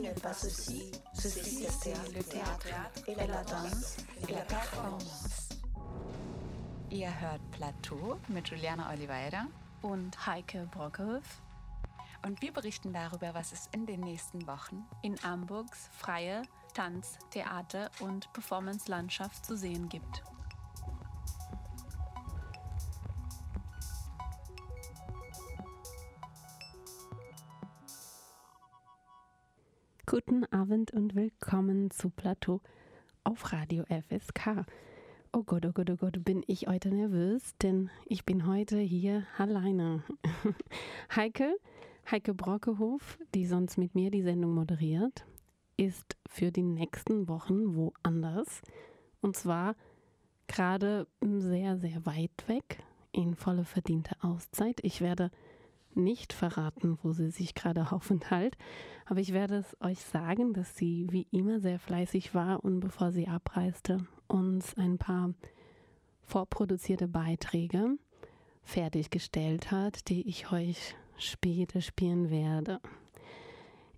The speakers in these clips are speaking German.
N'est pas ceci, ceci c'est le théâtre et la danse et la performance. Ihr hört Plateau mit Juliana Oliveira und Heike Brockhoff. Und wir berichten darüber, was es in den nächsten Wochen in Hamburgs freie Tanz-, Theater- und Performance-Landschaft zu sehen gibt. Guten Abend und willkommen zu Plateau auf Radio FSK. Oh Gott, oh Gott, oh Gott, bin ich heute nervös, denn ich bin heute hier alleine. Heike, Heike Brockehof, die sonst mit mir die Sendung moderiert, ist für die nächsten Wochen woanders. Und zwar gerade sehr, sehr weit weg in volle verdiente Auszeit. Ich werde nicht verraten, wo sie sich gerade aufenthält, aber ich werde es euch sagen, dass sie wie immer sehr fleißig war und bevor sie abreiste, uns ein paar vorproduzierte Beiträge fertiggestellt hat, die ich euch später spielen werde.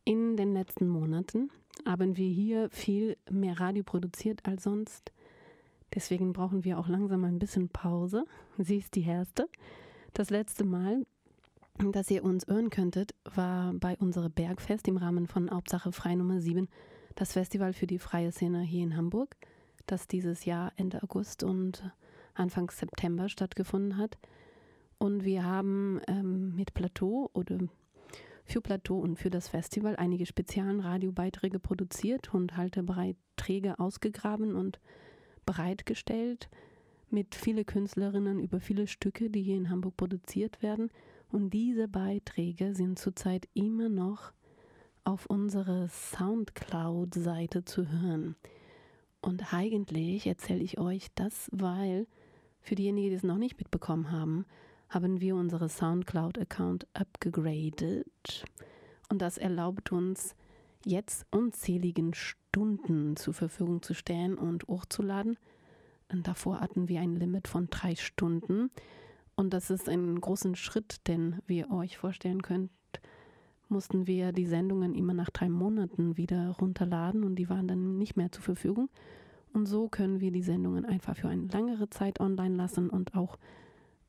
In den letzten Monaten haben wir hier viel mehr Radio produziert als sonst. Deswegen brauchen wir auch langsam ein bisschen Pause. Sie ist die erste. Das letzte Mal, dass ihr uns hören könntet, war bei unserem Bergfest im Rahmen von Hauptsache Frei Nummer 7, das Festival für die freie Szene hier in Hamburg, das dieses Jahr Ende August und Anfang September stattgefunden hat. Und wir haben ähm, mit Plateau oder für Plateau und für das Festival einige speziellen Radiobeiträge produziert und Haltebeiträge ausgegraben und bereitgestellt mit vielen Künstlerinnen über viele Stücke, die hier in Hamburg produziert werden. Und diese Beiträge sind zurzeit immer noch auf unserer Soundcloud-Seite zu hören. Und eigentlich erzähle ich euch das, weil für diejenigen, die es noch nicht mitbekommen haben, haben wir unsere Soundcloud-Account upgegradet. Und das erlaubt uns, jetzt unzähligen Stunden zur Verfügung zu stellen und hochzuladen. Und davor hatten wir ein Limit von drei Stunden. Und das ist ein großen Schritt, denn wie ihr euch vorstellen könnt, mussten wir die Sendungen immer nach drei Monaten wieder runterladen und die waren dann nicht mehr zur Verfügung. Und so können wir die Sendungen einfach für eine längere Zeit online lassen und auch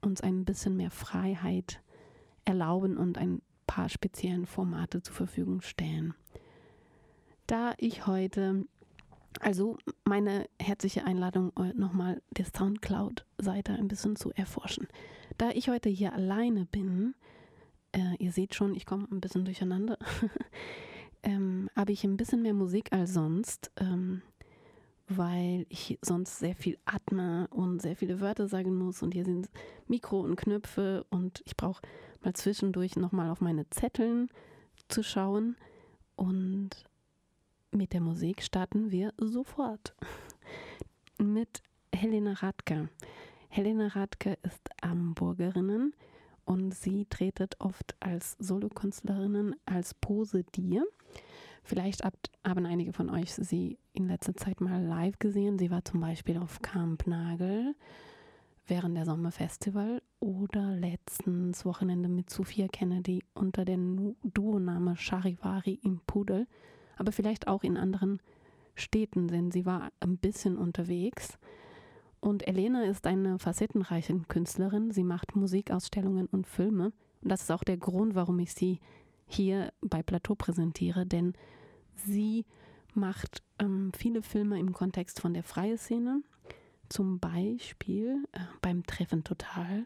uns ein bisschen mehr Freiheit erlauben und ein paar speziellen Formate zur Verfügung stellen. Da ich heute also meine herzliche Einladung, nochmal der Soundcloud-Seite ein bisschen zu erforschen. Da ich heute hier alleine bin, äh, ihr seht schon, ich komme ein bisschen durcheinander, ähm, habe ich ein bisschen mehr Musik als sonst, ähm, weil ich sonst sehr viel atme und sehr viele Wörter sagen muss und hier sind Mikro und Knöpfe und ich brauche mal zwischendurch nochmal auf meine Zetteln zu schauen und mit der Musik starten wir sofort. Mit Helena Radke. Helena Radke ist Hamburgerin und sie tretet oft als Solokünstlerin als Pose Dir. Vielleicht haben einige von euch sie in letzter Zeit mal live gesehen. Sie war zum Beispiel auf Camp Nagel während der Sommerfestival oder letztens Wochenende mit Sophia Kennedy unter dem Duoname Charivari im Pudel aber vielleicht auch in anderen Städten, denn sie war ein bisschen unterwegs. Und Elena ist eine facettenreiche Künstlerin. Sie macht Musikausstellungen und Filme. Und das ist auch der Grund, warum ich sie hier bei Plateau präsentiere, denn sie macht ähm, viele Filme im Kontext von der freien Szene, zum Beispiel äh, beim Treffen Total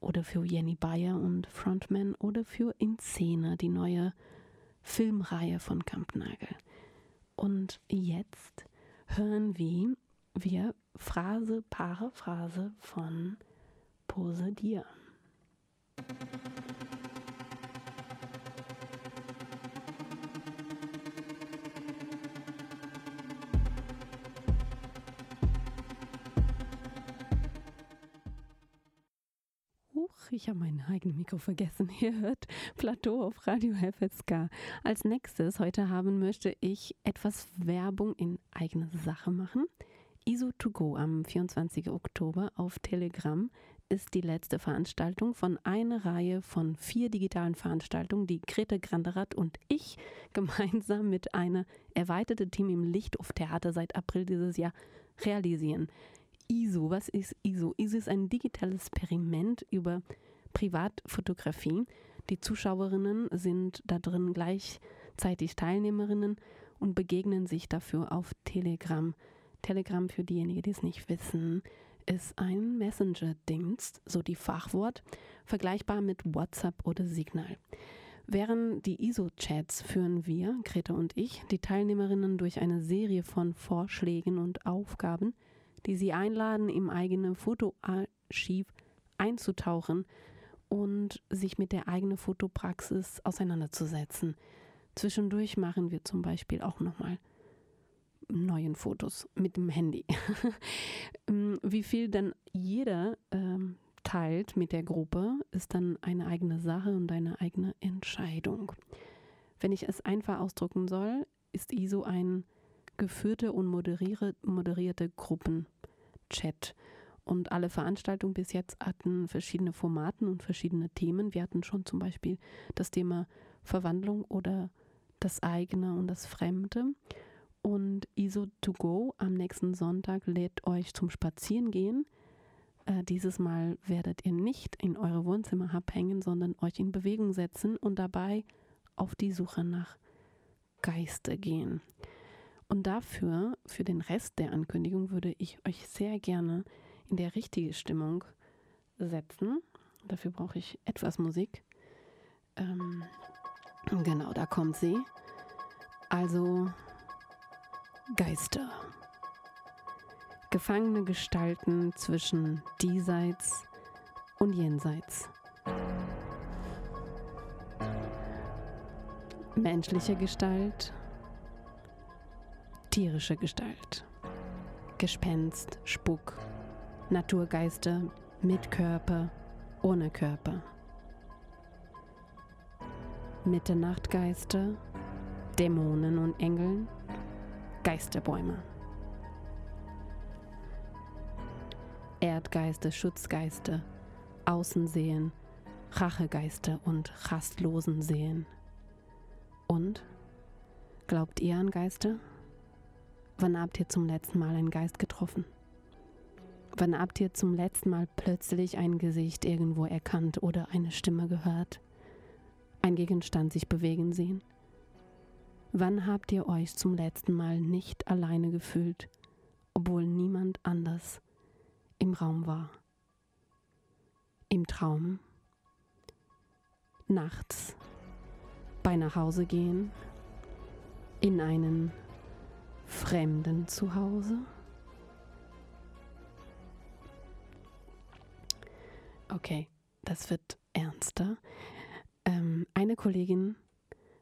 oder für Jenny Bayer und Frontman oder für In Szene, die neue Filmreihe von Kampnagel. Und jetzt hören wir, wir Phrase, Paraphrase von Pose Dir. Ich habe mein eigenes Mikro vergessen. Ihr hört Plateau auf Radio FSK. Als nächstes heute haben möchte ich etwas Werbung in eigener Sache machen. ISO 2 go am 24. Oktober auf Telegram ist die letzte Veranstaltung von einer Reihe von vier digitalen Veranstaltungen, die Grete Granderath und ich gemeinsam mit einem erweiterten Team im Lichthof Theater seit April dieses Jahr realisieren. ISO, was ist ISO? ISO ist ein digitales Experiment über Privatfotografie. Die Zuschauerinnen sind da drin gleichzeitig Teilnehmerinnen und begegnen sich dafür auf Telegram. Telegram, für diejenigen, die es nicht wissen, ist ein Messenger-Dienst, so die Fachwort, vergleichbar mit WhatsApp oder Signal. Während die ISO-Chats führen wir, Greta und ich, die Teilnehmerinnen durch eine Serie von Vorschlägen und Aufgaben, die sie einladen, im eigenen Fotoarchiv einzutauchen und sich mit der eigenen Fotopraxis auseinanderzusetzen. Zwischendurch machen wir zum Beispiel auch nochmal neuen Fotos mit dem Handy. Ähm, wie viel dann jeder ähm, teilt mit der Gruppe, ist dann eine eigene Sache und eine eigene Entscheidung. Wenn ich es einfach ausdrücken soll, ist ISO ein geführte und moderierte, Gruppenchat. Und alle Veranstaltungen bis jetzt hatten verschiedene Formaten und verschiedene Themen. Wir hatten schon zum Beispiel das Thema Verwandlung oder das eigene und das Fremde. Und ISO 2 go am nächsten Sonntag lädt euch zum Spazierengehen. Äh, dieses Mal werdet ihr nicht in eure Wohnzimmer abhängen, sondern euch in Bewegung setzen und dabei auf die Suche nach Geister gehen. Und dafür, für den Rest der Ankündigung, würde ich euch sehr gerne in der richtige Stimmung setzen. Dafür brauche ich etwas Musik. Ähm, genau, da kommt sie. Also Geister. Gefangene Gestalten zwischen diesseits und jenseits. Menschliche Gestalt, tierische Gestalt, Gespenst, Spuck, Naturgeister mit Körper, ohne Körper. Mitternachtgeister, Dämonen und Engeln, Geisterbäume. Erdgeister, Schutzgeister, Außensehen, Rachegeister und rastlosen Sehen. Und? Glaubt ihr an Geister? Wann habt ihr zum letzten Mal einen Geist getroffen? Wann habt ihr zum letzten Mal plötzlich ein Gesicht irgendwo erkannt oder eine Stimme gehört? Ein Gegenstand sich bewegen sehen? Wann habt ihr euch zum letzten Mal nicht alleine gefühlt, obwohl niemand anders im Raum war? Im Traum? Nachts? Bei nach Hause gehen? In einen fremden Zuhause? Okay, das wird ernster. Ähm, eine Kollegin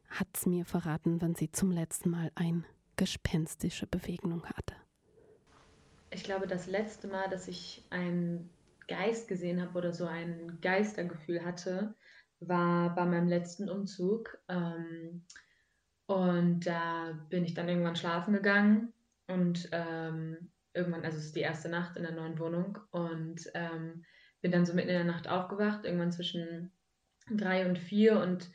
hat es mir verraten, wann sie zum letzten Mal eine gespenstische Bewegung hatte. Ich glaube, das letzte Mal, dass ich einen Geist gesehen habe oder so ein Geistergefühl hatte, war bei meinem letzten Umzug. Ähm, und da bin ich dann irgendwann schlafen gegangen und ähm, irgendwann, also es ist die erste Nacht in der neuen Wohnung und ähm, bin dann so mitten in der Nacht aufgewacht, irgendwann zwischen drei und vier und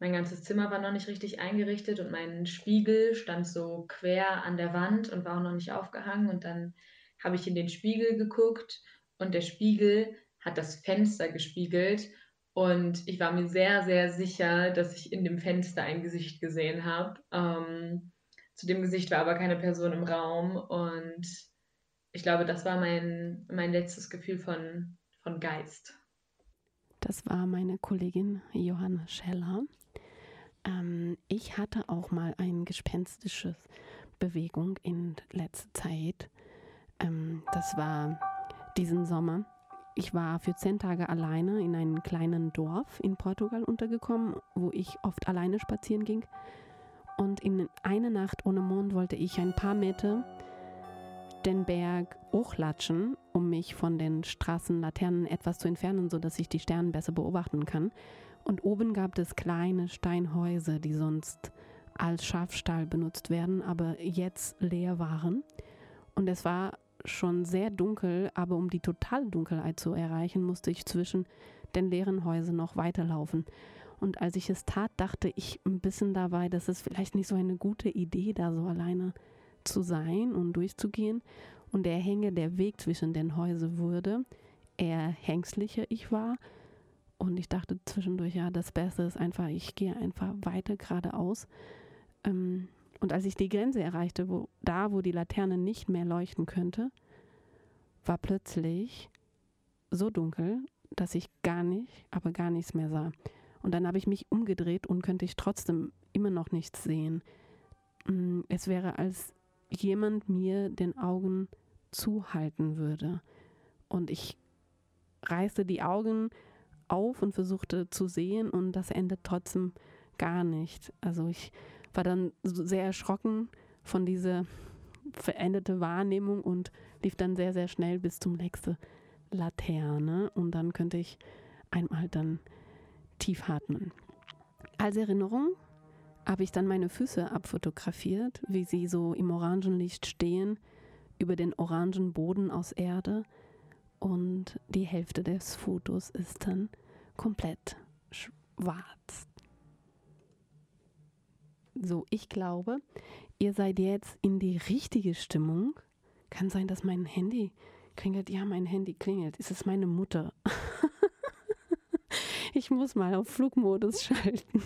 mein ganzes Zimmer war noch nicht richtig eingerichtet und mein Spiegel stand so quer an der Wand und war auch noch nicht aufgehangen. Und dann habe ich in den Spiegel geguckt und der Spiegel hat das Fenster gespiegelt. Und ich war mir sehr, sehr sicher, dass ich in dem Fenster ein Gesicht gesehen habe. Ähm, zu dem Gesicht war aber keine Person im Raum. Und ich glaube, das war mein, mein letztes Gefühl von, von Geist. Das war meine Kollegin Johanna Scheller. Ähm, ich hatte auch mal eine gespenstische Bewegung in letzter Zeit. Ähm, das war diesen Sommer. Ich war für zehn Tage alleine in einem kleinen Dorf in Portugal untergekommen, wo ich oft alleine spazieren ging. Und in einer Nacht ohne Mond wollte ich ein paar Meter den Berg hochlatschen, um mich von den Straßenlaternen etwas zu entfernen, sodass ich die Sterne besser beobachten kann. Und oben gab es kleine Steinhäuser, die sonst als Schafstall benutzt werden, aber jetzt leer waren. Und es war schon sehr dunkel, aber um die totale Dunkelheit zu erreichen, musste ich zwischen den leeren Häusern noch weiterlaufen. Und als ich es tat, dachte ich ein bisschen dabei, dass es vielleicht nicht so eine gute Idee, da so alleine zu sein und durchzugehen. Und der Hänge, der Weg zwischen den Häusern wurde, eher hängslicher ich war. Und ich dachte zwischendurch, ja, das Beste ist einfach, ich gehe einfach weiter geradeaus. Ähm, und als ich die Grenze erreichte, wo da, wo die Laterne nicht mehr leuchten könnte, war plötzlich so dunkel, dass ich gar nicht, aber gar nichts mehr sah. Und dann habe ich mich umgedreht und könnte ich trotzdem immer noch nichts sehen. Mm, es wäre, als jemand mir den Augen zuhalten würde. Und ich reißte die Augen auf und versuchte zu sehen und das endet trotzdem gar nicht. Also ich war dann sehr erschrocken von dieser veränderte Wahrnehmung und lief dann sehr, sehr schnell bis zum nächsten Laterne und dann könnte ich einmal dann tief atmen. Als Erinnerung habe ich dann meine Füße abfotografiert, wie sie so im Orangenlicht stehen, über den orangen Boden aus Erde und die Hälfte des Fotos ist dann komplett schwarz. So, ich glaube, ihr seid jetzt in die richtige Stimmung. Kann sein, dass mein Handy klingelt. Ja, mein Handy klingelt. Ist es meine Mutter? ich muss mal auf Flugmodus schalten.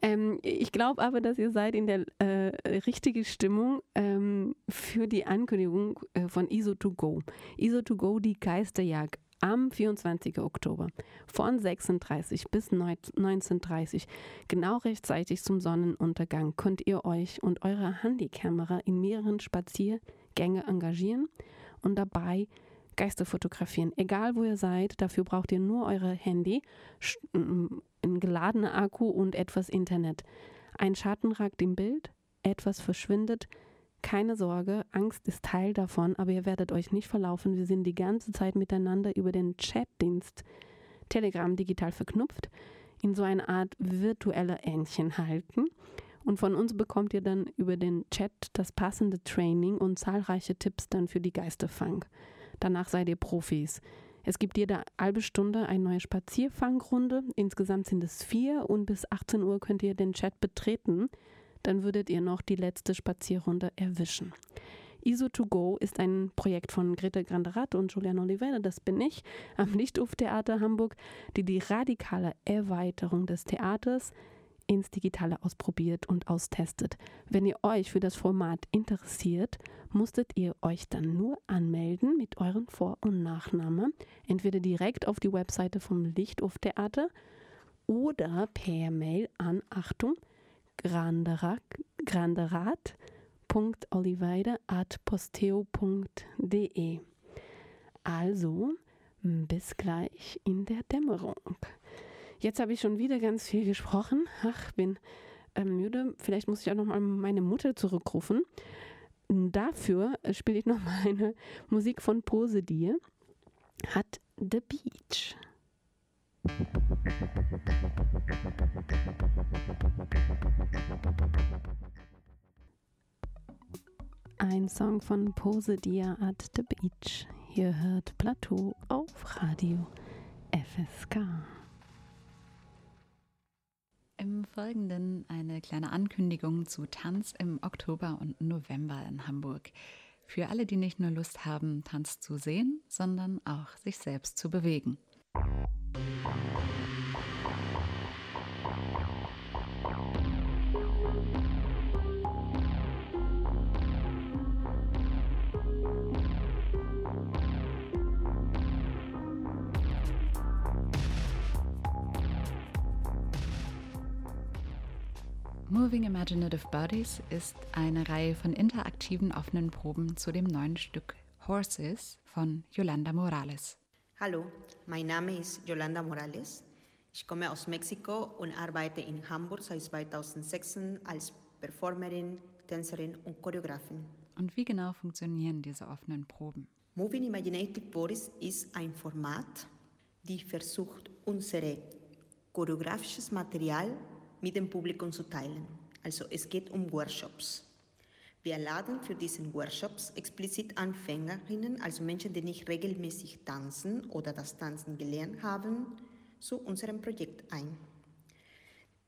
Ähm, ich glaube aber, dass ihr seid in der äh, richtigen Stimmung ähm, für die Ankündigung äh, von ISO2Go. ISO2Go, die Geisterjagd am 24. Oktober von 36 bis 19.30 genau rechtzeitig zum Sonnenuntergang könnt ihr euch und eure Handykamera in mehreren Spaziergänge engagieren und dabei Geister fotografieren. Egal wo ihr seid, dafür braucht ihr nur eure Handy, ein geladener Akku und etwas Internet. Ein Schatten ragt im Bild, etwas verschwindet, keine Sorge, Angst ist Teil davon, aber ihr werdet euch nicht verlaufen. Wir sind die ganze Zeit miteinander über den Chatdienst Telegram digital verknüpft, in so eine Art virtuelle Ähnchen halten. Und von uns bekommt ihr dann über den Chat das passende Training und zahlreiche Tipps dann für die Geisterfang. Danach seid ihr Profis. Es gibt jede halbe Stunde eine neue Spazierfangrunde. Insgesamt sind es vier und bis 18 Uhr könnt ihr den Chat betreten dann würdet ihr noch die letzte Spazierrunde erwischen. ISO2Go ist ein Projekt von Greta Granderath und Julian Oliveira, das bin ich, am Lichthof-Theater Hamburg, die die radikale Erweiterung des Theaters ins Digitale ausprobiert und austestet. Wenn ihr euch für das Format interessiert, musstet ihr euch dann nur anmelden mit euren Vor- und Nachname, entweder direkt auf die Webseite vom Lichthof Theater oder per Mail an Achtung granderat.oliveira.posteo.de. Also, bis gleich in der Dämmerung. Jetzt habe ich schon wieder ganz viel gesprochen. Ach, bin äh, müde. Vielleicht muss ich auch noch mal meine Mutter zurückrufen. Dafür spiele ich noch mal eine Musik von Pose Dir. Hat The Beach. Ein Song von Pose Dia at the Beach. Hier hört Plateau auf Radio FSK. Im Folgenden eine kleine Ankündigung zu Tanz im Oktober und November in Hamburg. Für alle, die nicht nur Lust haben, Tanz zu sehen, sondern auch sich selbst zu bewegen. Moving Imaginative Bodies ist eine Reihe von interaktiven offenen Proben zu dem neuen Stück Horses von Yolanda Morales. Hallo, mein Name ist Yolanda Morales. Ich komme aus Mexiko und arbeite in Hamburg seit 2006 als Performerin, Tänzerin und Choreografin. Und wie genau funktionieren diese offenen Proben? Moving Imaginative Bodies ist ein Format, die versucht, unser choreografisches Material mit dem Publikum zu teilen. Also es geht um Workshops. Wir laden für diesen Workshops explizit Anfängerinnen, also Menschen, die nicht regelmäßig tanzen oder das Tanzen gelernt haben, zu unserem Projekt ein.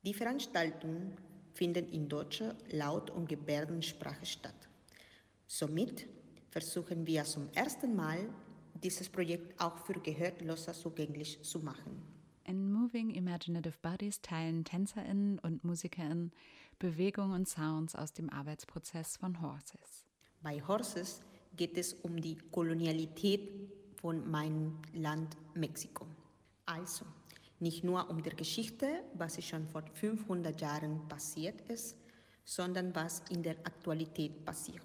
Die Veranstaltungen finden in deutscher Laut- und Gebärdensprache statt. Somit versuchen wir zum ersten Mal, dieses Projekt auch für Gehörlose zugänglich zu machen. In Moving Imaginative Bodies teilen TänzerInnen und MusikerInnen Bewegungen und Sounds aus dem Arbeitsprozess von Horses. Bei Horses geht es um die Kolonialität von meinem Land Mexiko. Also nicht nur um die Geschichte, was schon vor 500 Jahren passiert ist, sondern was in der Aktualität passiert.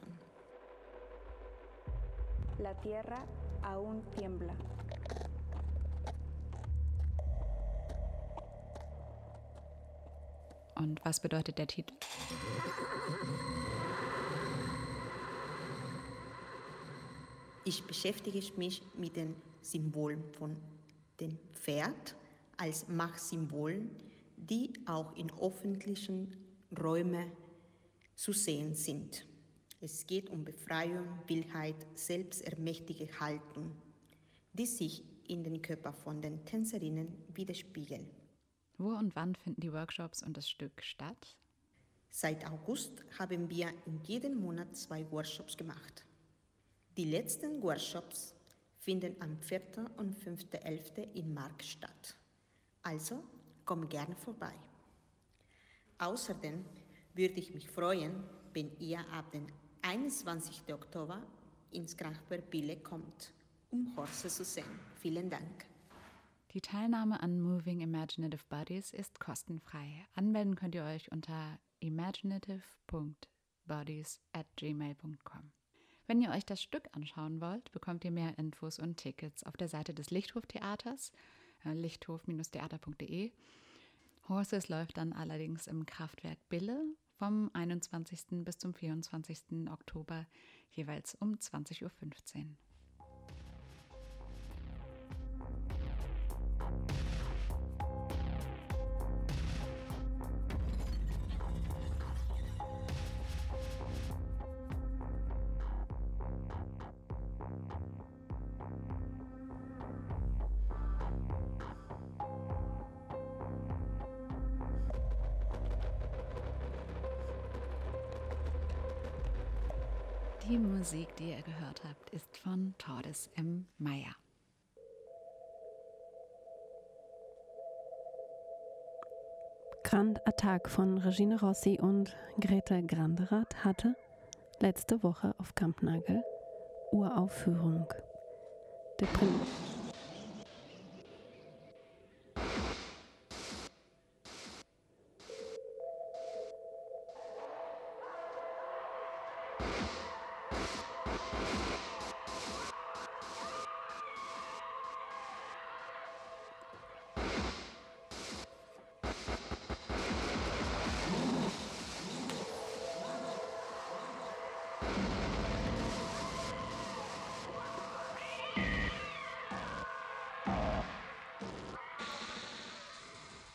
La tierra aún tiembla. Und was bedeutet der Titel? Ich beschäftige mich mit den Symbolen von dem Pferd als Machtsymbolen, die auch in öffentlichen Räumen zu sehen sind. Es geht um Befreiung, Wildheit, selbstermächtige Haltung, die sich in den Körper von den Tänzerinnen widerspiegeln. Wo und wann finden die Workshops und das Stück statt? Seit August haben wir in jedem Monat zwei Workshops gemacht. Die letzten Workshops finden am 4. und 5.11. in Mark statt. Also komm gerne vorbei. Außerdem würde ich mich freuen, wenn ihr ab dem 21. Oktober ins Kraftwerk Bille kommt, um Horse zu sehen. Vielen Dank. Die Teilnahme an Moving Imaginative Bodies ist kostenfrei. Anmelden könnt ihr euch unter imaginative.bodies at gmail.com. Wenn ihr euch das Stück anschauen wollt, bekommt ihr mehr Infos und Tickets auf der Seite des Lichthof-Theaters, äh, lichthof-theater.de. Horses läuft dann allerdings im Kraftwerk Bille vom 21. bis zum 24. Oktober jeweils um 20.15 Uhr. Ihr gehört habt, ist von Tordes M. Meyer. Grand Attack von Regine Rossi und Greta Granderath hatte letzte Woche auf Kampnagel Uraufführung. Der Prim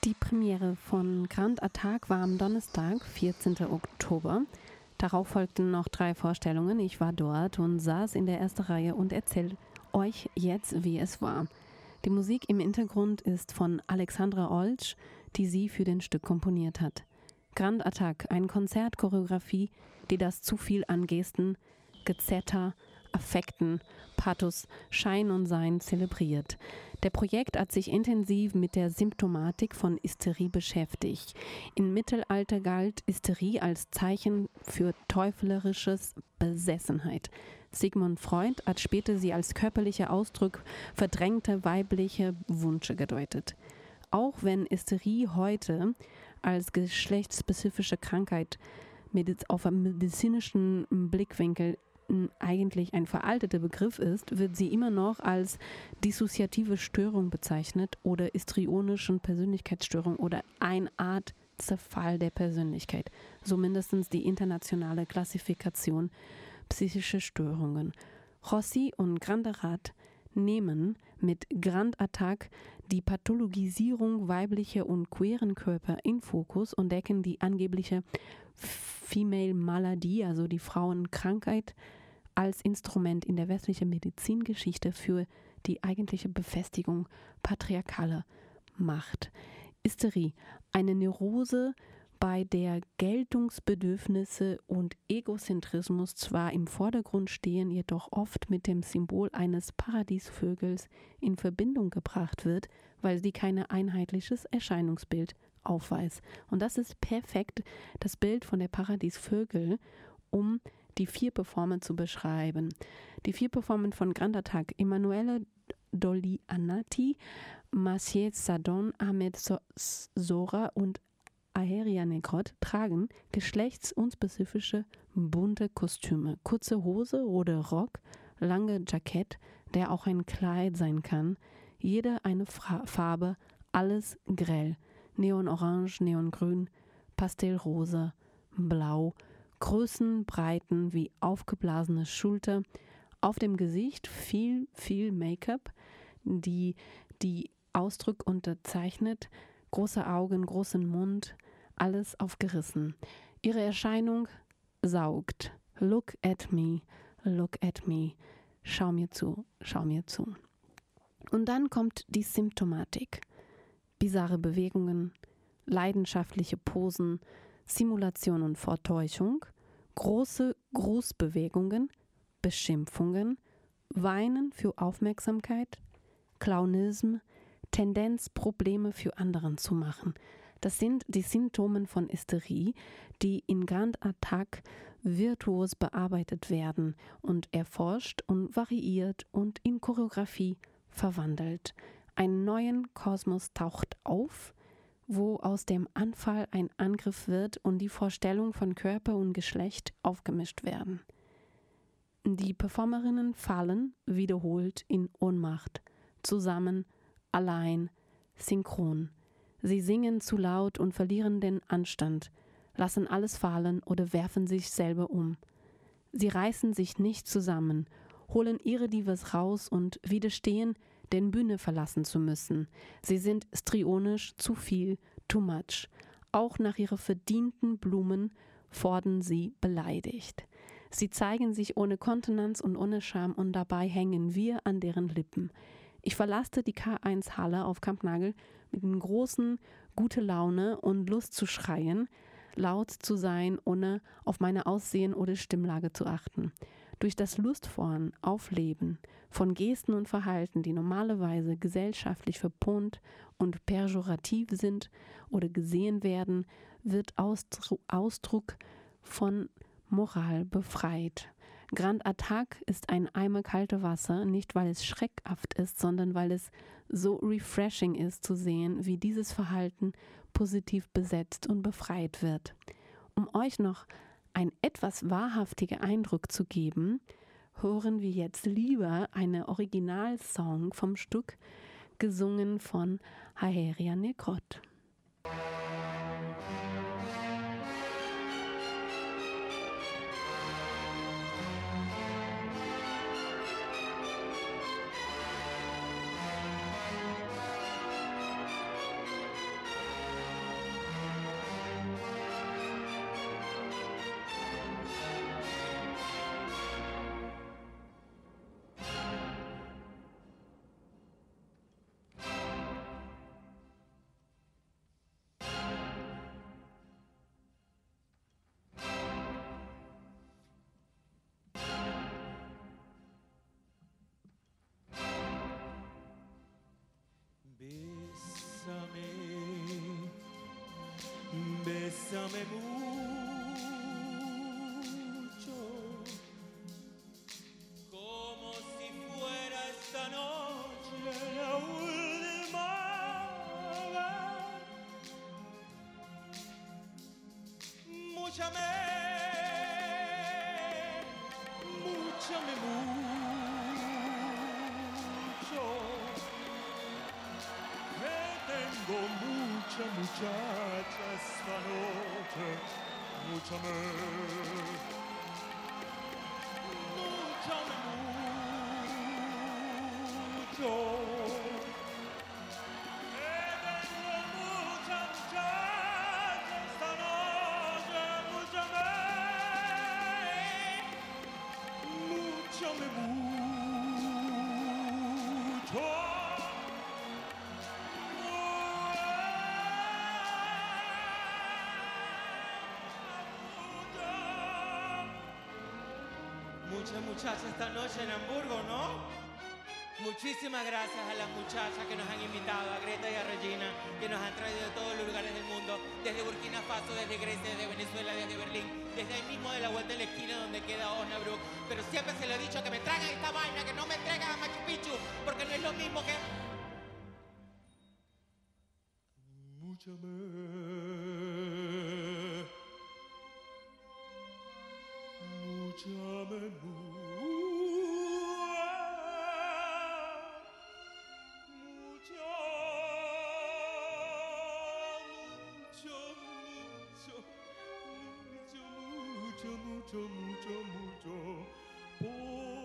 Die Premiere von Grand Attack war am Donnerstag, 14. Oktober. Darauf folgten noch drei Vorstellungen. Ich war dort und saß in der ersten Reihe und erzähle euch jetzt, wie es war. Die Musik im Hintergrund ist von Alexandra Olsch, die sie für den Stück komponiert hat. Grand Attack, eine Konzertchoreografie, die das zu viel an Gesten, Gezetter, Affekten, Pathos, Schein und Sein zelebriert. Der Projekt hat sich intensiv mit der Symptomatik von Hysterie beschäftigt. Im Mittelalter galt Hysterie als Zeichen für teuflerisches Besessenheit. Sigmund Freud hat später sie als körperlicher Ausdruck verdrängter weibliche Wünsche gedeutet. Auch wenn Hysterie heute als geschlechtsspezifische Krankheit auf einem medizinischen Blickwinkel eigentlich ein veralteter Begriff ist, wird sie immer noch als dissoziative Störung bezeichnet oder histrionischen Persönlichkeitsstörung oder eine Art Zerfall der Persönlichkeit. So mindestens die internationale Klassifikation psychische Störungen. Rossi und Granderath nehmen mit Grand Attack die Pathologisierung weiblicher und queeren Körper in Fokus und decken die angebliche Female Maladie, also die Frauenkrankheit, als Instrument in der westlichen Medizingeschichte für die eigentliche Befestigung patriarkaler Macht. Hysterie, eine Neurose, bei der Geltungsbedürfnisse und Egozentrismus zwar im Vordergrund stehen, jedoch oft mit dem Symbol eines Paradiesvögels in Verbindung gebracht wird, weil sie kein einheitliches Erscheinungsbild aufweist. Und das ist perfekt das Bild von der Paradiesvögel, um die vier Performen zu beschreiben. Die vier Performen von Grand Attack, Emanuele Dolly Anati, Maciej Sadon, Ahmed Sora und Aheria Negrot tragen geschlechtsunspezifische bunte Kostüme, kurze Hose oder Rock, lange Jackett, der auch ein Kleid sein kann, jede eine Farbe, alles grell, neonorange, neongrün, pastellrosa, blau, Größen, Breiten wie aufgeblasene Schulter, auf dem Gesicht viel, viel Make-up, die die Ausdruck unterzeichnet, große Augen, großen Mund, alles aufgerissen. Ihre Erscheinung saugt. Look at me, look at me. Schau mir zu, schau mir zu. Und dann kommt die Symptomatik. Bizarre Bewegungen, leidenschaftliche Posen, Simulation und Vortäuschung, große Grußbewegungen, Beschimpfungen, Weinen für Aufmerksamkeit, Clownism, Tendenz, Probleme für anderen zu machen. Das sind die Symptome von Hysterie, die in Grand Attack virtuos bearbeitet werden und erforscht und variiert und in Choreografie verwandelt. Ein neuen Kosmos taucht auf, wo aus dem Anfall ein Angriff wird und die Vorstellung von Körper und Geschlecht aufgemischt werden. Die Performerinnen fallen wiederholt in Ohnmacht, zusammen, allein, synchron. Sie singen zu laut und verlieren den Anstand, lassen alles fallen oder werfen sich selber um. Sie reißen sich nicht zusammen, holen ihre Divas raus und widerstehen, den Bühne verlassen zu müssen. Sie sind strionisch, zu viel, too much. Auch nach ihrer verdienten Blumen fordern sie beleidigt. Sie zeigen sich ohne Kontenanz und ohne Scham und dabei hängen wir an deren Lippen. Ich verlasse die K1-Halle auf Kampnagel mit einer großen gute Laune und Lust zu schreien, laut zu sein, ohne auf meine Aussehen oder Stimmlage zu achten. Durch das lustvollen Aufleben von Gesten und Verhalten, die normalerweise gesellschaftlich verpont und pejorativ sind oder gesehen werden, wird Ausdruck von Moral befreit. Grand Attack ist ein Eimer kalte Wasser, nicht weil es schreckhaft ist, sondern weil es so refreshing ist zu sehen, wie dieses Verhalten positiv besetzt und befreit wird. Um euch noch ein etwas wahrhaftiger Eindruck zu geben, hören wir jetzt lieber eine Originalsong vom Stück, gesungen von Haeria Negrot. già stanotte mucho me mucho me mucho. Mucha muchacha esta noche en Hamburgo, ¿no? Muchísimas gracias a las muchachas que nos han invitado, a Greta y a Regina, que nos han traído de todos los lugares del mundo, desde Burkina Faso, desde Grecia, desde Venezuela, desde Berlín, desde ahí mismo de la vuelta de la esquina donde queda Osnabrück. Pero siempre se lo he dicho que me traigan esta vaina, que no me traigan a Machu Picchu, porque no es lo mismo que... Mucha 무저 무저 무저 보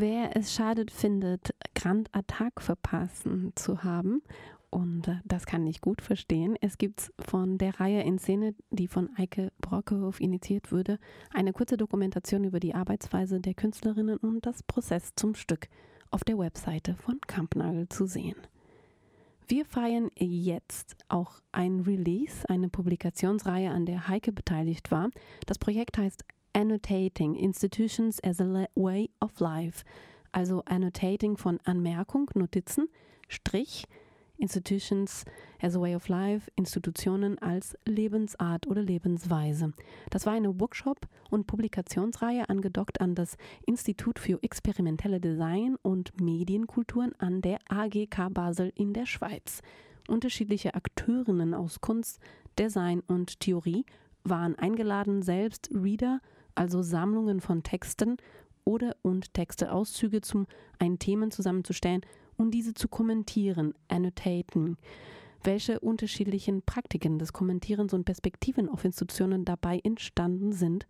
Wer es schadet findet, Grand Attack verpassen zu haben, und äh, das kann ich gut verstehen. Es gibt von der Reihe in Szene, die von Eike Brockehoff initiiert wurde, eine kurze Dokumentation über die Arbeitsweise der Künstlerinnen und das Prozess zum Stück auf der Webseite von Kampnagel zu sehen. Wir feiern jetzt auch ein Release, eine Publikationsreihe, an der Heike beteiligt war. Das Projekt heißt Annotating Institutions as a Way of Life, also Annotating von Anmerkung, Notizen, Strich, Institutions as a Way of Life, Institutionen als Lebensart oder Lebensweise. Das war eine Workshop- und Publikationsreihe angedockt an das Institut für experimentelle Design und Medienkulturen an der AGK Basel in der Schweiz. Unterschiedliche Akteurinnen aus Kunst, Design und Theorie waren eingeladen, selbst Reader also Sammlungen von Texten oder und Texteauszüge zum einen Themen zusammenzustellen und diese zu kommentieren, annotaten. Welche unterschiedlichen Praktiken des Kommentierens und Perspektiven auf Institutionen dabei entstanden sind,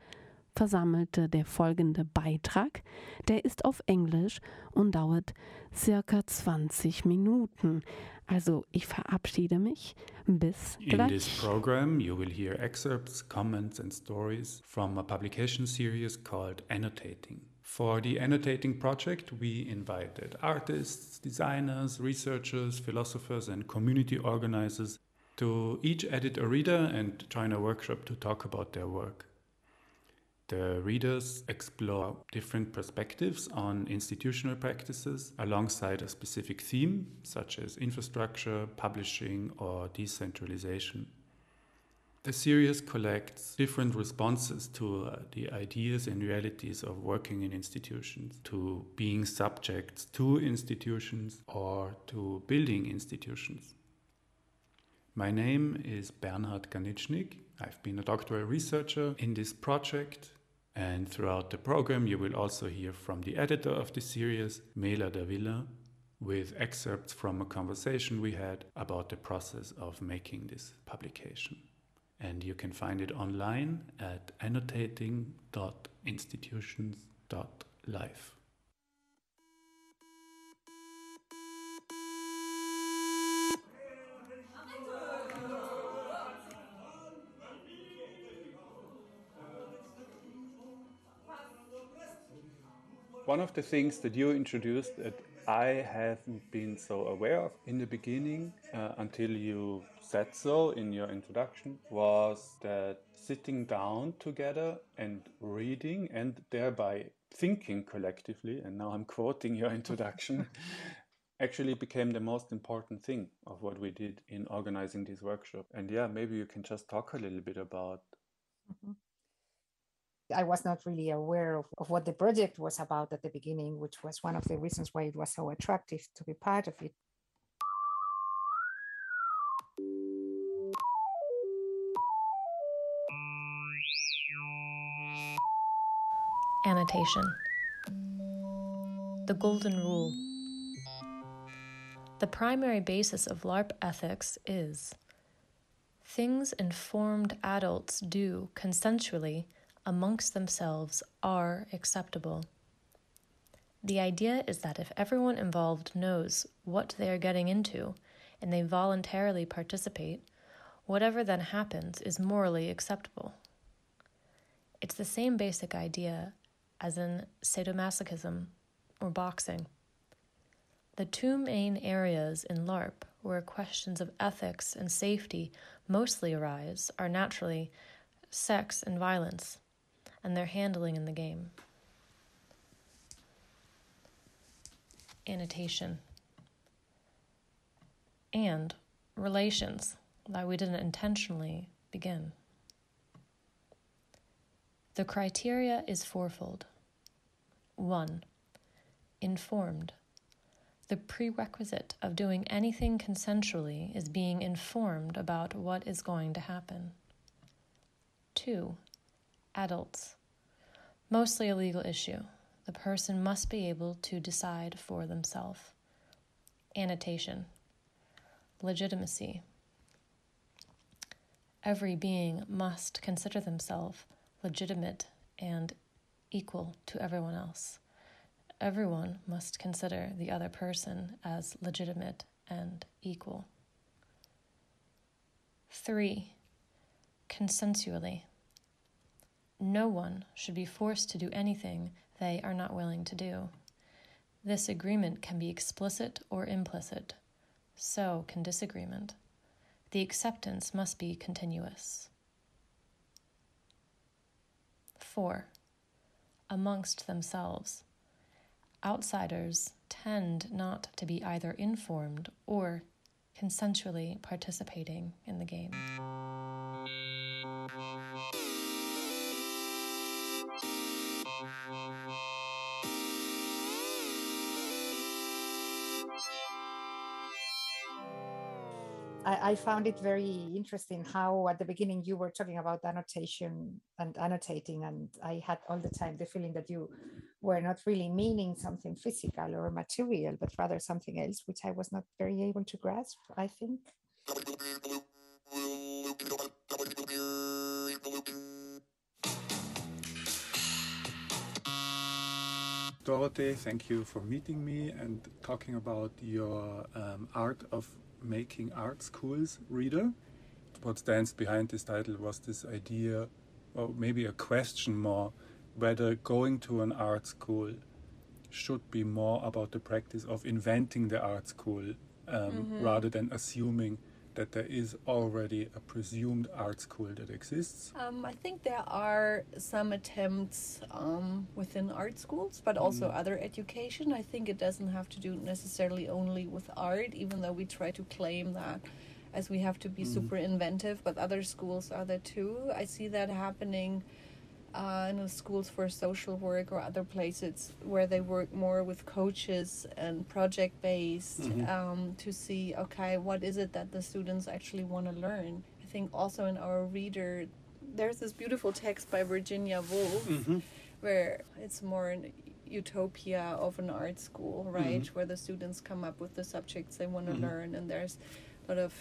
versammelte der folgende Beitrag. Der ist auf Englisch und dauert circa 20 Minuten. Also ich verabschiede mich. Bis gleich. In this program you will hear excerpts, comments and stories from a publication series called Annotating. For the annotating project, we invited artists, designers, researchers, philosophers, and community organizers to each edit a reader and join a workshop to talk about their work. The readers explore different perspectives on institutional practices alongside a specific theme, such as infrastructure, publishing, or decentralization. The series collects different responses to uh, the ideas and realities of working in institutions, to being subjects to institutions, or to building institutions. My name is Bernhard Ganitschnik. I've been a doctoral researcher in this project and throughout the program, you will also hear from the editor of the series, Mela Davila, with excerpts from a conversation we had about the process of making this publication. And you can find it online at annotating.institutions.life. One of the things that you introduced that I haven't been so aware of in the beginning uh, until you said so in your introduction was that sitting down together and reading and thereby thinking collectively, and now I'm quoting your introduction, actually became the most important thing of what we did in organizing this workshop. And yeah, maybe you can just talk a little bit about. Mm -hmm. I was not really aware of, of what the project was about at the beginning, which was one of the reasons why it was so attractive to be part of it. Annotation The Golden Rule. The primary basis of LARP ethics is things informed adults do consensually amongst themselves are acceptable. The idea is that if everyone involved knows what they are getting into and they voluntarily participate, whatever then happens is morally acceptable. It's the same basic idea as in sadomasochism or boxing. The two main areas in LARP where questions of ethics and safety mostly arise are naturally sex and violence, and their handling in the game. Annotation and relations that we didn't intentionally begin. The criteria is fourfold. 1. Informed. The prerequisite of doing anything consensually is being informed about what is going to happen. 2. Adults. Mostly a legal issue. The person must be able to decide for themselves. Annotation. Legitimacy. Every being must consider themselves legitimate and equal to everyone else. Everyone must consider the other person as legitimate and equal. 3. Consensually. No one should be forced to do anything they are not willing to do. This agreement can be explicit or implicit. So can disagreement. The acceptance must be continuous. 4. Amongst themselves. Outsiders tend not to be either informed or consensually participating in the game. I, found it very interesting how at the beginning you were talking about annotation and annotating, and I had all the time the feeling that you were not really meaning something physical or material, but rather something else, which I was not very able to grasp, I think. Dorothee, thank you for meeting me and talking about your um, art of making art schools reader. What stands behind this title was this idea, or maybe a question more, whether going to an art school should be more about the practice of inventing the art school um, mm-hmm. rather than assuming that there is already a presumed art school that exists? Um, I think there are some attempts um, within art schools, but also mm. other education. I think it doesn't have to do necessarily only with art, even though we try to claim that as we have to be mm. super inventive, but other schools are there too. I see that happening uh, in the schools for social work or other places where they work more with coaches and project based mm-hmm. um, to see okay what is it that the students actually want to learn i think also in our reader there's this beautiful text by virginia woolf mm-hmm. where it's more an utopia of an art school right mm-hmm. where the students come up with the subjects they want to mm-hmm. learn and there's a lot of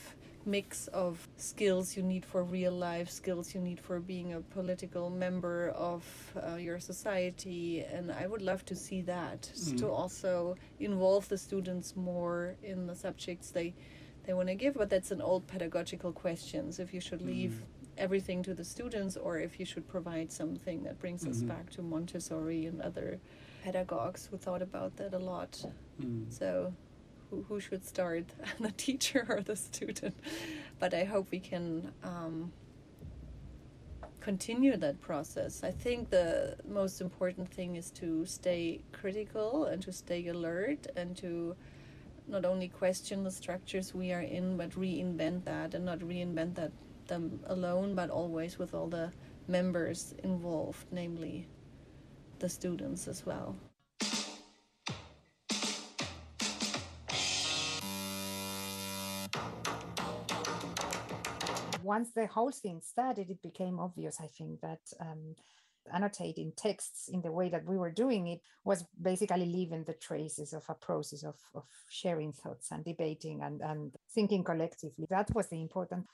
mix of skills you need for real life, skills you need for being a political member of uh, your society. And I would love to see that mm. to also involve the students more in the subjects they they want to give. But that's an old pedagogical question. So if you should leave mm. everything to the students or if you should provide something that brings mm-hmm. us back to Montessori and other pedagogues who thought about that a lot. Mm. So who, who should start, the teacher or the student. But I hope we can um, continue that process. I think the most important thing is to stay critical and to stay alert and to not only question the structures we are in, but reinvent that and not reinvent that them alone, but always with all the members involved, namely the students as well. Once the whole thing started, it became obvious, I think, that um, annotating texts in the way that we were doing it was basically leaving the traces of a process of, of sharing thoughts and debating and, and thinking collectively. That was the important.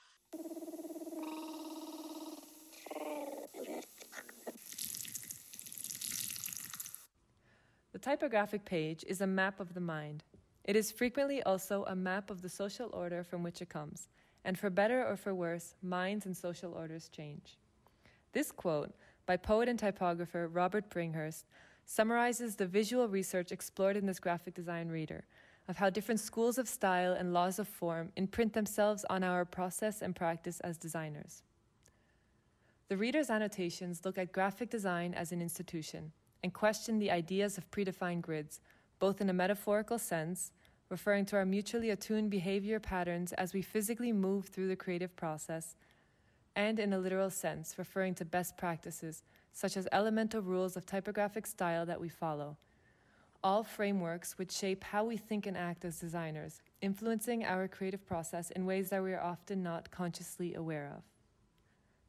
The typographic page is a map of the mind. It is frequently also a map of the social order from which it comes, and for better or for worse, minds and social orders change. This quote by poet and typographer Robert Bringhurst summarizes the visual research explored in this graphic design reader of how different schools of style and laws of form imprint themselves on our process and practice as designers. The reader's annotations look at graphic design as an institution and question the ideas of predefined grids, both in a metaphorical sense, referring to our mutually attuned behavior patterns as we physically move through the creative process, and in a literal sense, referring to best practices, such as elemental rules of typographic style that we follow. All frameworks which shape how we think and act as designers, influencing our creative process in ways that we are often not consciously aware of.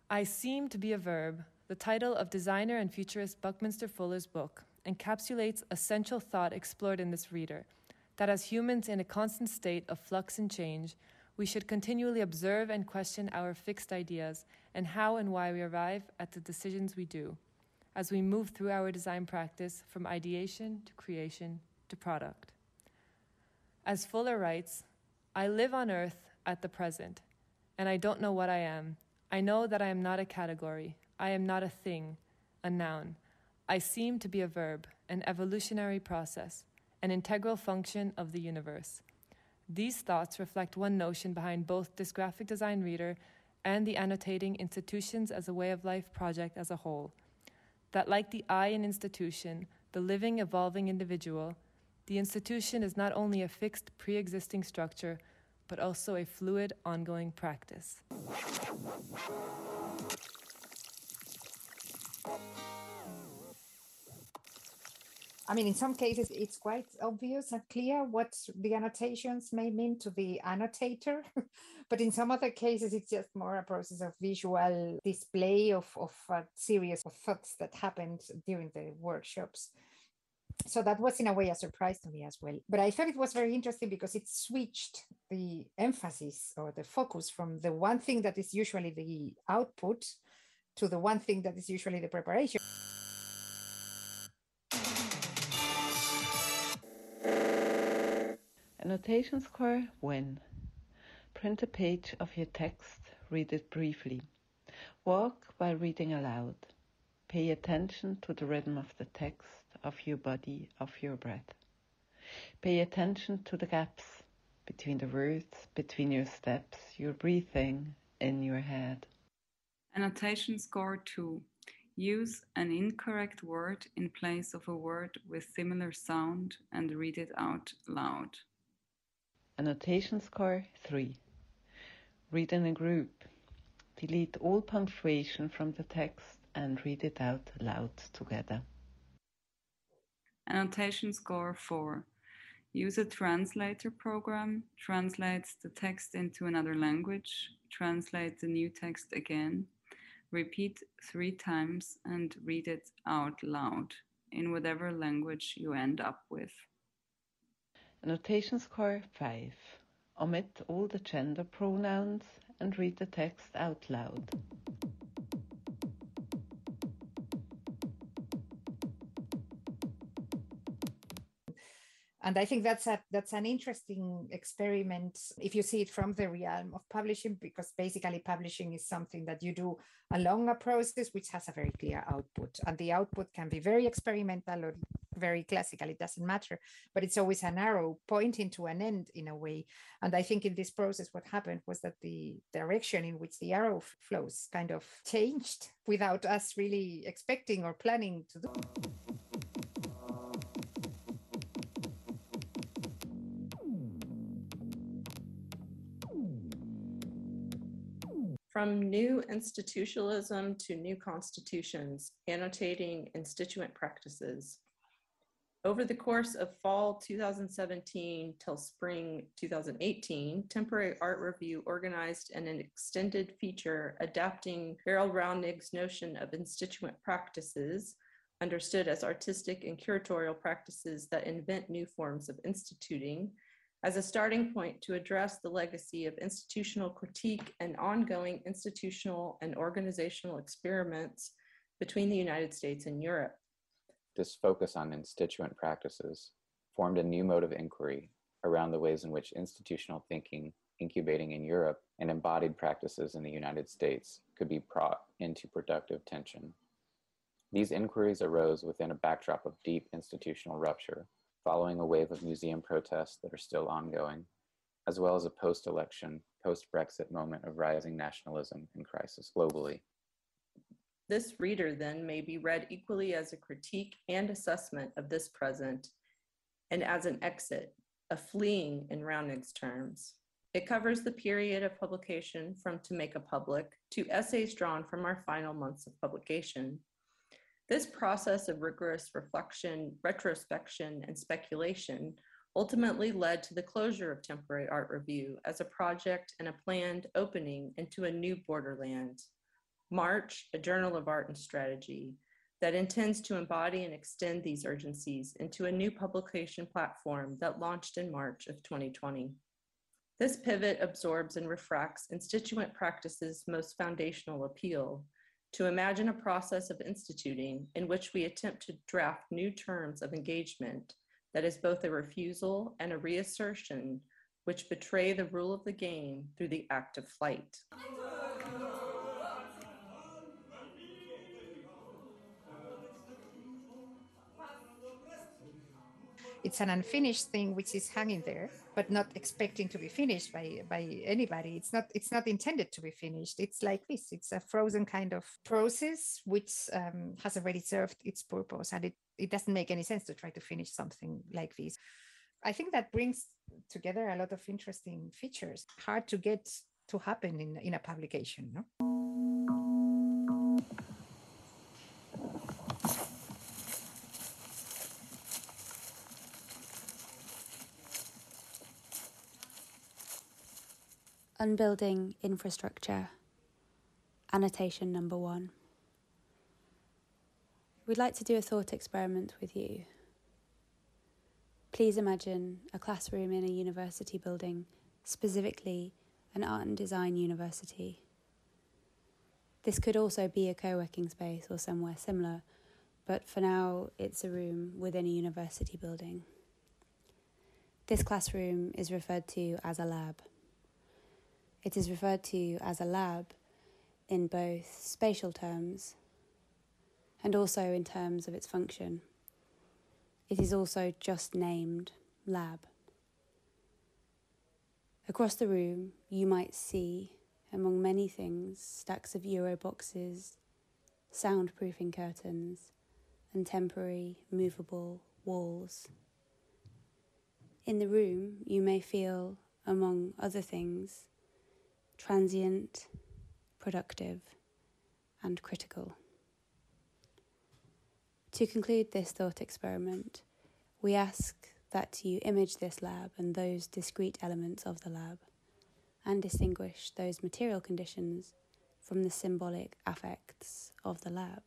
I Seem to Be a Verb, the title of designer and futurist Buckminster Fuller's book, encapsulates a central thought explored in this reader that as humans in a constant state of flux and change, we should continually observe and question our fixed ideas and how and why we arrive at the decisions we do as we move through our design practice from ideation to creation to product. As Fuller writes, I live on earth at the present, and I don't know what I am. I know that I am not a category, I am not a thing, a noun. I seem to be a verb, an evolutionary process, an integral function of the universe. These thoughts reflect one notion behind both this graphic design reader and the annotating institutions as a way of life project as a whole. That, like the I in institution, the living, evolving individual, the institution is not only a fixed pre existing structure, but also a fluid, ongoing practice. I mean, in some cases, it's quite obvious and clear what the annotations may mean to the annotator. but in some other cases, it's just more a process of visual display of, of a series of thoughts that happened during the workshops. So that was, in a way, a surprise to me as well. But I thought it was very interesting because it switched the emphasis or the focus from the one thing that is usually the output to the one thing that is usually the preparation. Annotation score 1. Print a page of your text, read it briefly. Walk while reading aloud. Pay attention to the rhythm of the text, of your body, of your breath. Pay attention to the gaps between the words, between your steps, your breathing in your head. Annotation score 2. Use an incorrect word in place of a word with similar sound and read it out loud. Annotation score 3. Read in a group. Delete all punctuation from the text and read it out loud together. Annotation score 4. Use a translator program, translates the text into another language, translate the new text again, repeat three times, and read it out loud in whatever language you end up with. Annotation score 5. Omit all the gender pronouns and read the text out loud. and i think that's a that's an interesting experiment if you see it from the realm of publishing because basically publishing is something that you do along a process which has a very clear output and the output can be very experimental or very classical it doesn't matter but it's always an arrow pointing to an end in a way and i think in this process what happened was that the direction in which the arrow flows kind of changed without us really expecting or planning to do From New Institutionalism to New Constitutions, Annotating Instituent Practices. Over the course of fall 2017 till spring 2018, Temporary Art Review organized an extended feature adapting Beryl Raunig's notion of instituent practices, understood as artistic and curatorial practices that invent new forms of instituting, as a starting point to address the legacy of institutional critique and ongoing institutional and organizational experiments between the United States and Europe. This focus on instituent practices formed a new mode of inquiry around the ways in which institutional thinking incubating in Europe and embodied practices in the United States could be brought into productive tension. These inquiries arose within a backdrop of deep institutional rupture, following a wave of museum protests that are still ongoing, as well as a post election, post Brexit moment of rising nationalism and crisis globally. This reader then may be read equally as a critique and assessment of this present and as an exit, a fleeing in Raunig's terms. It covers the period of publication from To Make a Public to essays drawn from our final months of publication. This process of rigorous reflection, retrospection, and speculation ultimately led to the closure of Temporary Art Review as a project and a planned opening into a new borderland. March, a journal of art and strategy that intends to embody and extend these urgencies into a new publication platform that launched in March of 2020. This pivot absorbs and refracts instituent practices' most foundational appeal to imagine a process of instituting in which we attempt to draft new terms of engagement that is both a refusal and a reassertion which betray the rule of the game through the act of flight. It's an unfinished thing which is hanging there but not expecting to be finished by by anybody. It's not it's not intended to be finished. It's like this. It's a frozen kind of process which um, has already served its purpose and it, it doesn't make any sense to try to finish something like this. I think that brings together a lot of interesting features. Hard to get to happen in, in a publication no? Unbuilding Infrastructure, annotation number one. We'd like to do a thought experiment with you. Please imagine a classroom in a university building, specifically an art and design university. This could also be a co working space or somewhere similar, but for now it's a room within a university building. This classroom is referred to as a lab. It is referred to as a lab in both spatial terms and also in terms of its function. It is also just named lab. Across the room, you might see, among many things, stacks of Euro boxes, soundproofing curtains, and temporary movable walls. In the room, you may feel, among other things, transient, productive, and critical. To conclude this thought experiment, we ask that you image this lab and those discrete elements of the lab and distinguish those material conditions from the symbolic affects of the lab.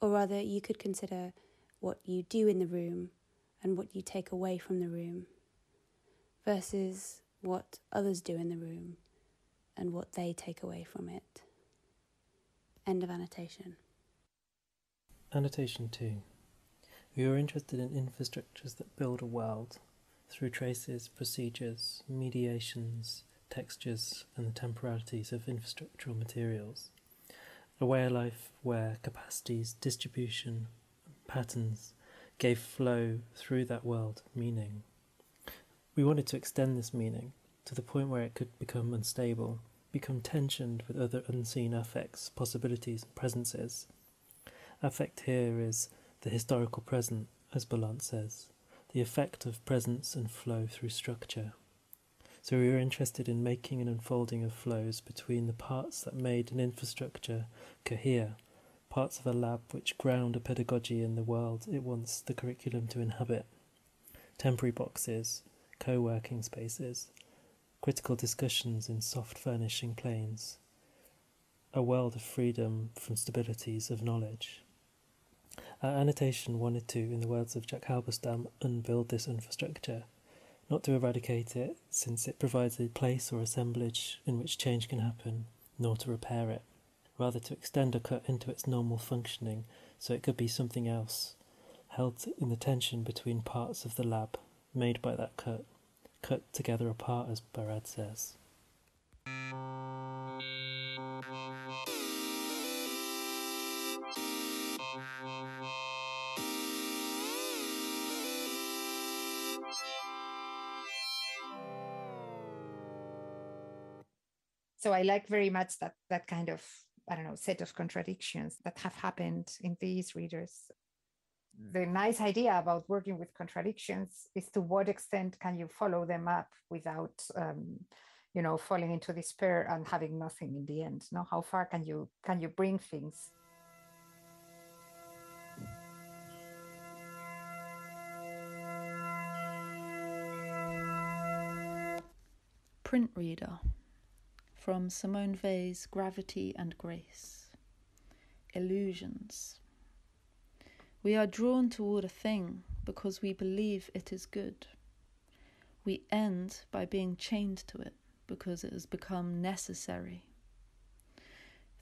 Or rather, you could consider what you do in the room and what you take away from the room versus what others do in the room and what they take away from it. End of annotation. Annotation 2. We are interested in infrastructures that build a world through traces, procedures, mediations, textures, and the temporalities of infrastructural materials. A way of life where capacities, distribution, patterns gave flow through that world meaning. We wanted to extend this meaning to the point where it could become unstable, become tensioned with other unseen affects, possibilities, and presences. Affect here is the historical present, as Ballant says, the effect of presence and flow through structure. So we were interested in making an unfolding of flows between the parts that made an infrastructure cohere, parts of a lab which ground a pedagogy in the world it wants the curriculum to inhabit, temporary boxes, co working spaces, critical discussions in soft furnishing planes, a world of freedom from stabilities of knowledge. Our annotation wanted to, in the words of Jack Halberstam, unbuild this infrastructure, not to eradicate it, since it provides a place or assemblage in which change can happen, nor to repair it, rather to extend a cut into its normal functioning so it could be something else, held in the tension between parts of the lab made by that cut, cut together apart, as Barad says. so I like very much that that kind of I don't know set of contradictions that have happened in these readers. The nice idea about working with contradictions is to what extent can you follow them up without um, you know falling into despair and having nothing in the end. No, how far can you can you bring things? Print reader from Simone Weil's Gravity and Grace. Illusions. We are drawn toward a thing because we believe it is good. We end by being chained to it because it has become necessary.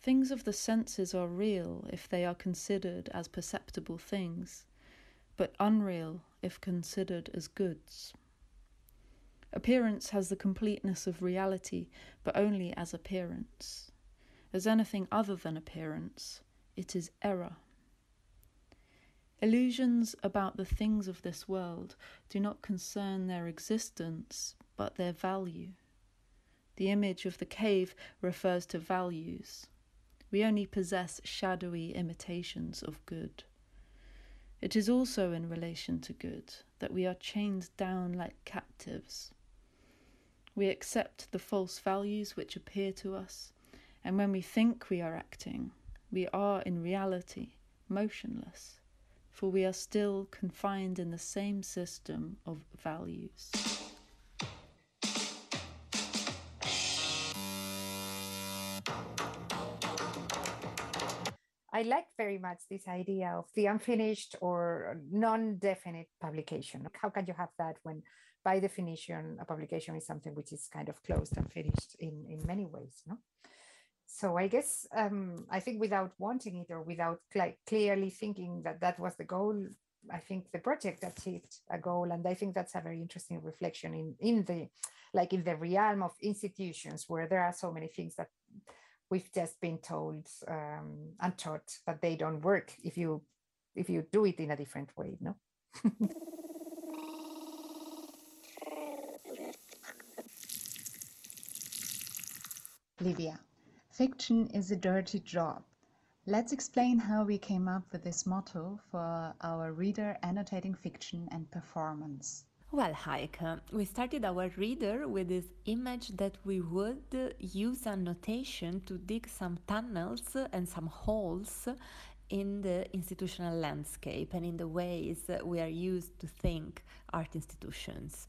Things of the senses are real if they are considered as perceptible things, but unreal if considered as goods. Appearance has the completeness of reality, but only as appearance. As anything other than appearance, it is error. Illusions about the things of this world do not concern their existence, but their value. The image of the cave refers to values. We only possess shadowy imitations of good. It is also in relation to good that we are chained down like captives. We accept the false values which appear to us, and when we think we are acting, we are in reality motionless, for we are still confined in the same system of values. I like very much this idea of the unfinished or non definite publication. How can you have that when by definition, a publication is something which is kind of closed and finished in, in many ways. No? So I guess um, I think without wanting it or without cl- clearly thinking that that was the goal, I think the project achieved a goal, and I think that's a very interesting reflection in in the like in the realm of institutions where there are so many things that we've just been told um, and taught that they don't work if you if you do it in a different way. No. Livia, fiction is a dirty job. Let's explain how we came up with this motto for our reader annotating fiction and performance. Well, Heike, we started our reader with this image that we would use annotation to dig some tunnels and some holes in the institutional landscape and in the ways we are used to think art institutions,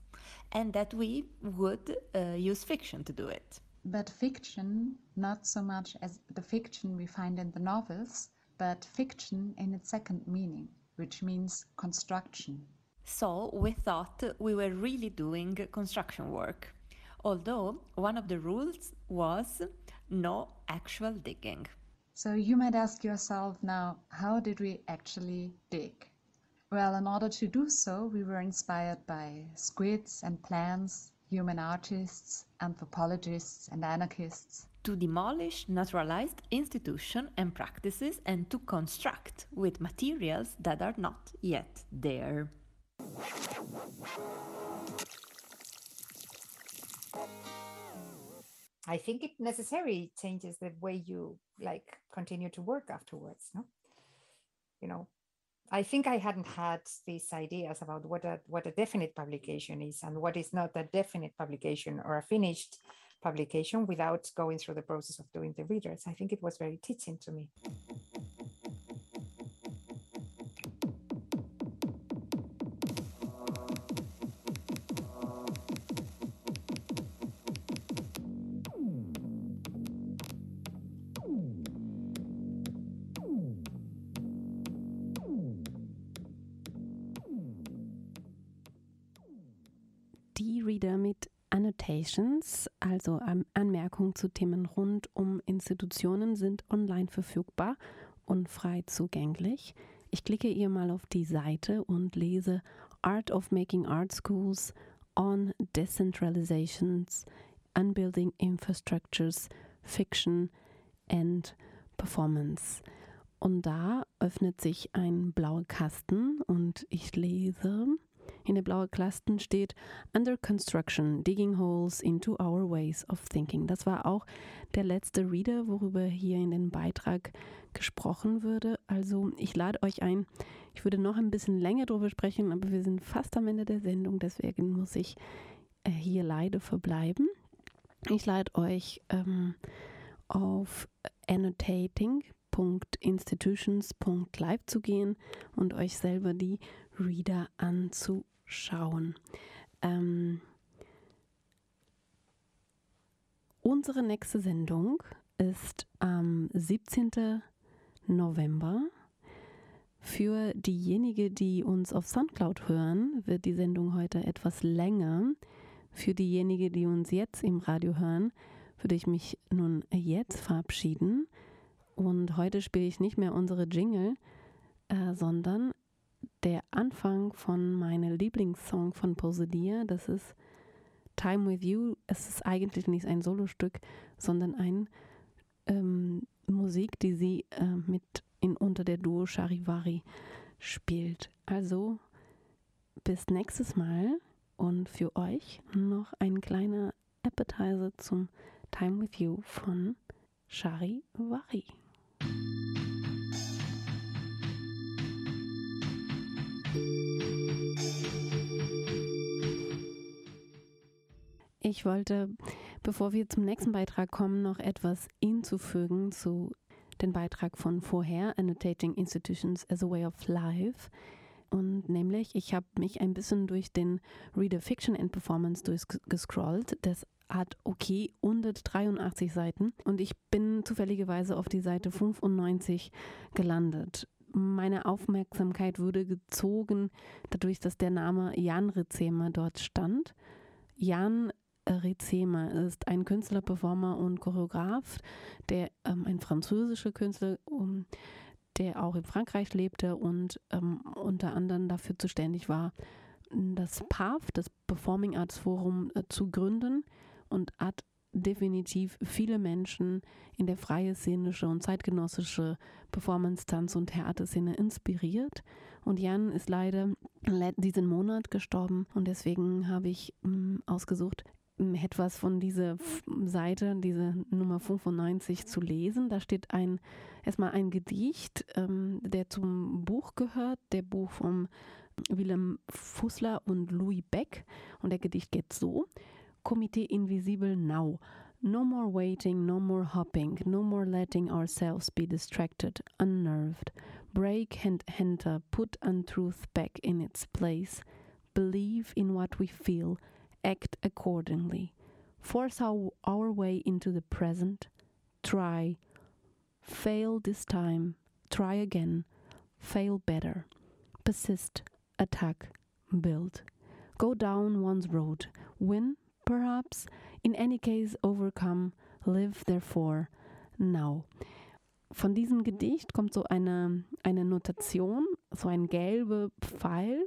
and that we would uh, use fiction to do it but fiction not so much as the fiction we find in the novels, but fiction in its second meaning, which means construction. So we thought we were really doing construction work, although one of the rules was no actual digging. So you might ask yourself now, how did we actually dig? Well, in order to do so, we were inspired by squids and plants human artists, anthropologists, and anarchists. To demolish naturalized institutions and practices and to construct with materials that are not yet there. I think it necessarily changes the way you like continue to work afterwards, no? You know, I think I hadn't had these ideas about what a what a definite publication is and what is not a definite publication or a finished publication without going through the process of doing the readers. I think it was very teaching to me. Annotations, also Anmerkungen zu Themen rund um Institutionen, sind online verfügbar und frei zugänglich. Ich klicke hier mal auf die Seite und lese Art of Making Art Schools on Decentralizations, Unbuilding Infrastructures, Fiction and Performance. Und da öffnet sich ein blauer Kasten und ich lese, in der blauen Kasten steht Under Construction, Digging Holes into Our Ways of Thinking. Das war auch der letzte Reader, worüber hier in dem Beitrag gesprochen würde. Also ich lade euch ein. Ich würde noch ein bisschen länger darüber sprechen, aber wir sind fast am Ende der Sendung, deswegen muss ich äh, hier leider verbleiben. Ich lade euch ähm, auf annotating.institutions.live zu gehen und euch selber die Reader anzuschauen. Ähm, unsere nächste Sendung ist am 17. November. Für diejenigen, die uns auf Soundcloud hören, wird die Sendung heute etwas länger. Für diejenigen, die uns jetzt im Radio hören, würde ich mich nun jetzt verabschieden. Und heute spiele ich nicht mehr unsere Jingle, äh, sondern der Anfang von meinem Lieblingssong von Posedia. Das ist Time with You. Es ist eigentlich nicht ein Solostück, sondern ein ähm, Musik, die sie äh, mit in unter der Duo Charivari spielt. Also bis nächstes Mal und für euch noch ein kleiner Appetizer zum Time with You von Charivari. Ich wollte, bevor wir zum nächsten Beitrag kommen, noch etwas hinzufügen zu dem Beitrag von vorher, Annotating Institutions as a Way of Life. Und nämlich, ich habe mich ein bisschen durch den Reader Fiction and Performance durchgescrollt. Das hat okay 183 Seiten und ich bin zufälligerweise auf die Seite 95 gelandet. Meine Aufmerksamkeit wurde gezogen dadurch, dass der Name Jan Rizema dort stand. Jan Rizema ist ein Künstler, Performer und Choreograf, der ähm, ein französischer Künstler, um, der auch in Frankreich lebte und ähm, unter anderem dafür zuständig war, das PAF, das Performing Arts Forum, äh, zu gründen und hat definitiv viele Menschen in der freie szenische und zeitgenössische Performance, Tanz und Theaterszene inspiriert. Und Jan ist leider diesen Monat gestorben und deswegen habe ich mh, ausgesucht, etwas von dieser Seite, diese Nummer 95 zu lesen. Da steht ein erstmal ein Gedicht, ähm, der zum Buch gehört, der Buch von Willem Fussler und Louis Beck. Und der Gedicht geht so: Comité Invisible Now. No more waiting, no more hopping, no more letting ourselves be distracted, unnerved. Break and enter, put untruth back in its place. Believe in what we feel, act accordingly. Force our, our way into the present. Try. Fail this time. Try again. Fail better. Persist. Attack. Build. Go down one's road. Win, perhaps. In any case, overcome. Live, therefore, now. Von diesem Gedicht kommt so eine, eine Notation, so ein gelber Pfeil,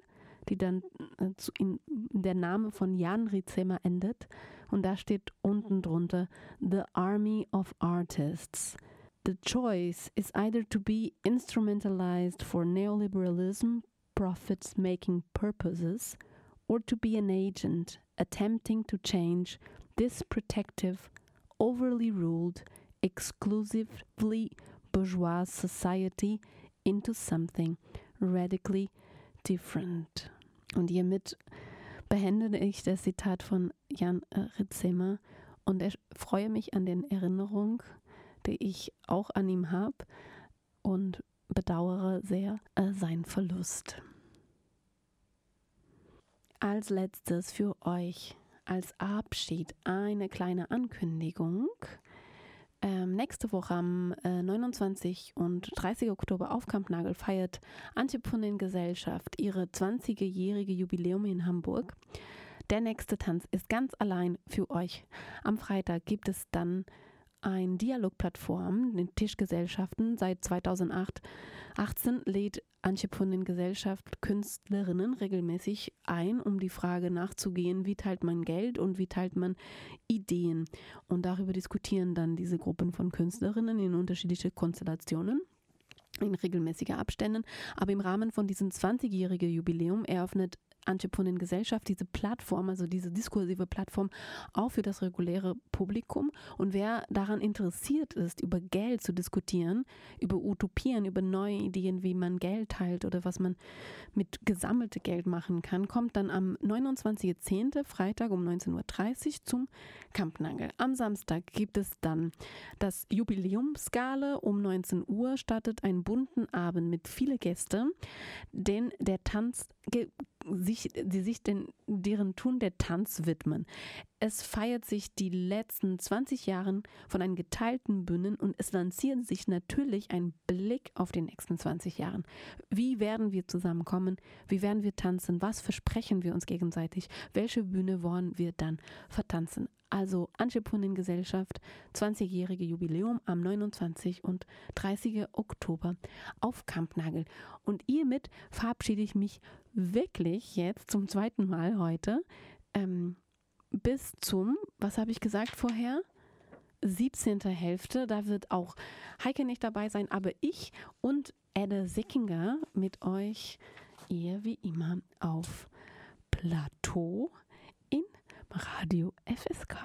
die dann äh, in der Name von Jan Rizema endet. Und da steht unten drunter The Army of Artists. The choice is either to be instrumentalized for neoliberalism, profits making purposes, or to be an agent attempting to change this protective, overly ruled, exclusively bourgeois society into something radically different. Und hiermit beende ich das Zitat von Jan Ritzemer und freue mich an den Erinnerungen, die ich auch an ihm habe und bedauere sehr äh, seinen Verlust. Als letztes für euch als Abschied eine kleine Ankündigung. Ähm, nächste Woche am äh, 29 und 30 Oktober auf Kampnagel feiert Antiponin Gesellschaft ihre 20-jährige Jubiläum in Hamburg. Der nächste Tanz ist ganz allein für euch. Am Freitag gibt es dann eine Dialogplattform, den Tischgesellschaften. Seit 2018 lädt Antiponin Gesellschaft Künstlerinnen regelmäßig ein, um die Frage nachzugehen, wie teilt man Geld und wie teilt man Ideen. Und darüber diskutieren dann diese Gruppen von Künstlerinnen in unterschiedliche Konstellationen in regelmäßiger Abständen. Aber im Rahmen von diesem 20-jährigen Jubiläum eröffnet Antiponin Gesellschaft diese Plattform, also diese diskursive Plattform, auch für das reguläre Publikum. Und wer daran interessiert ist, über Geld zu diskutieren, über Utopien, über neue Ideen, wie man Geld teilt oder was man mit gesammeltem Geld machen kann, kommt dann am 29.10. Freitag um 19.30 Uhr zum Kampnagel. Am Samstag gibt es dann das Jubiläumsgale. Um 19 Uhr startet ein bunten Abend mit vielen Gästen, denn der Tanz sich, die sich den, deren Tun der Tanz widmen. Es feiert sich die letzten 20 Jahre von einem geteilten Bühnen und es lanciert sich natürlich ein Blick auf die nächsten 20 Jahre. Wie werden wir zusammenkommen? Wie werden wir tanzen? Was versprechen wir uns gegenseitig? Welche Bühne wollen wir dann vertanzen? Also Antiponin Gesellschaft, 20-jährige Jubiläum am 29. und 30. Oktober auf Kampnagel. Und hiermit verabschiede ich mich wirklich jetzt zum zweiten Mal heute ähm, bis zum, was habe ich gesagt vorher? 17. Hälfte. Da wird auch Heike nicht dabei sein, aber ich und Edde Sickinger mit euch eher wie immer auf Plateau in Radio FSK.